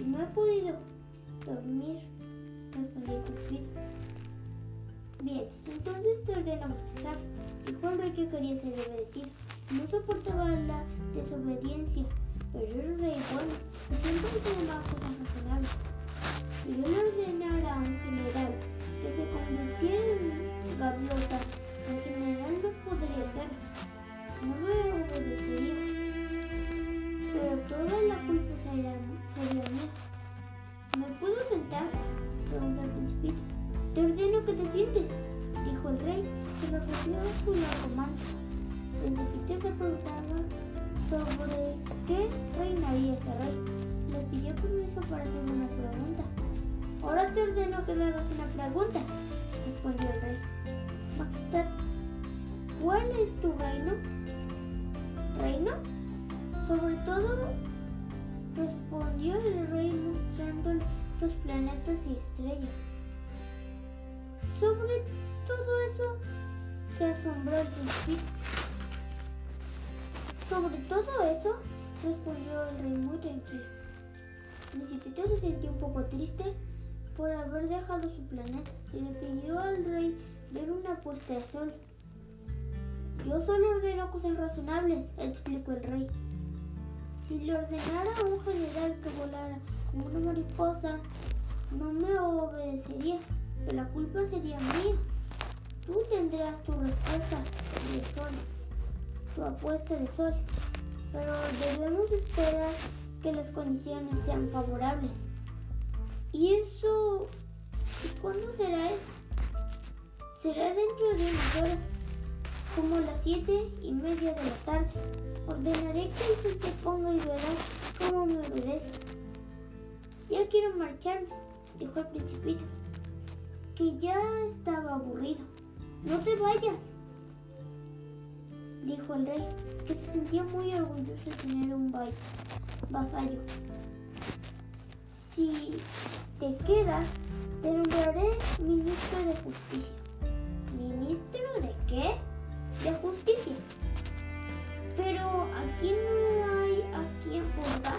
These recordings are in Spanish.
y no he podido dormir. Bien, entonces te ordeno bautizar, dijo el rey que quería ser obedecido. No soportaba la desobediencia, pero era el rey bueno y siempre ordenaba cosas razonables. Si yo le ordenara El principito se preguntaba sobre qué reinaría ese rey. Le pidió permiso para hacer una pregunta. Ahora te ordeno que me hagas una pregunta, respondió el rey. Majestad, ¿cuál es tu reino? ¿Reino? Sobre todo, respondió el rey mostrando los planetas y estrellas. Sobre se asombró el principito. Sobre todo eso, respondió el rey muy tranquilo. El principito se sintió un poco triste por haber dejado su planeta y le pidió al rey ver una puesta de sol. Yo solo ordeno cosas razonables, explicó el rey. Si le ordenara a un general que volara como una mariposa, no me obedecería, pero la culpa sería mía. Tú tendrás tu respuesta de sol, tu apuesta de sol, pero debemos esperar que las condiciones sean favorables. ¿Y eso? ¿Y cuándo será eso? Será dentro de unas horas, como las siete y media de la tarde. Ordenaré que se ponga y verás cómo me obedece. Ya quiero marcharme, dijo el principito, que ya estaba aburrido. No te vayas, dijo el rey, que se sentía muy orgulloso de tener un vasallo. Si te quedas, te nombraré ministro de justicia. ¿Ministro de qué? De justicia. Pero aquí no hay a quien juzgar.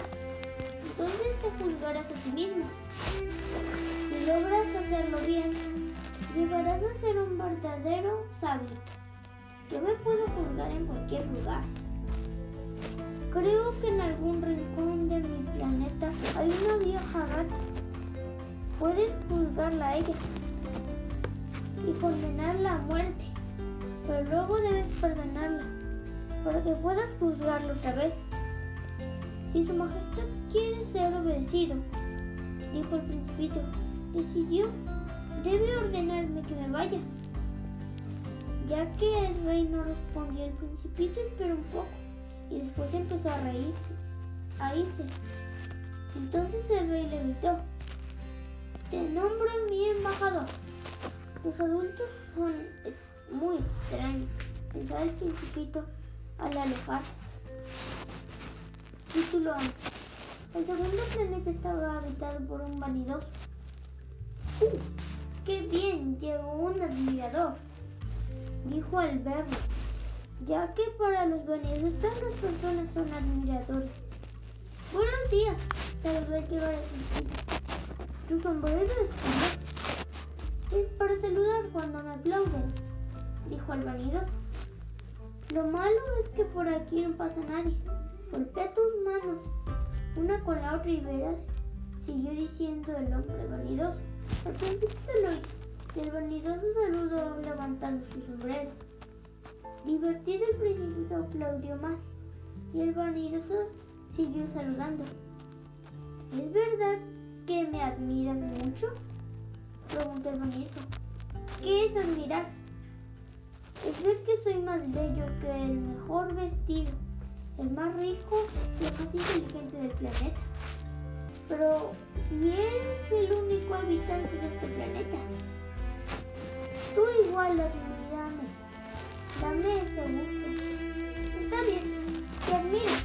Entonces te juzgarás a ti mismo. Si logras hacerlo bien, llegarás a ser un verdadero sabio. Yo me puedo juzgar en cualquier lugar. Creo que en algún rincón de mi planeta hay una vieja rata. Puedes juzgarla a ella y condenarla a muerte, pero luego debes perdonarla para que puedas juzgarla otra vez. Si su majestad quiere ser obedecido, dijo el principito, decidió, debe ordenarme que me vaya. Ya que el rey no respondió, el principito esperó un poco y después empezó a reírse, a irse. Entonces el rey le gritó, te nombro mi embajador. Los adultos son muy extraños, pensaba el principito al alejarse. Título 11. El segundo planeta estaba habitado por un vanidoso. ¡Qué bien! Llegó un admirador, dijo al verlo ya que para los vanidosos todas las personas son admiradores. Buenos días, saludó al llegar a su Tu sombrero es Es para saludar cuando me aplauden, dijo el vanidoso. Lo malo es que por aquí no pasa nadie. Golpea tus manos, una con la otra y verás, siguió diciendo el hombre vanidoso. Al principio lo hizo, y el vanidoso saludó levantando su sombrero. Divertido el principito aplaudió más y el vanidoso siguió saludando. ¿Es verdad que me admiras mucho? Preguntó el vanidoso. ¿Qué es admirar? Es ver que soy más bello que el mejor vestido, el más rico y el más inteligente del planeta. Pero si eres el único habitante de este planeta, tú igual admirame Dame ese gusto. Está bien, te admiro.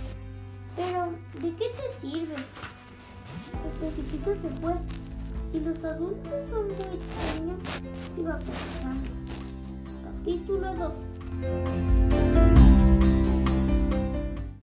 Pero, ¿de qué te sirve? El principito se fue. Si los adultos son muy extraños, iba pensando. Capítulo 2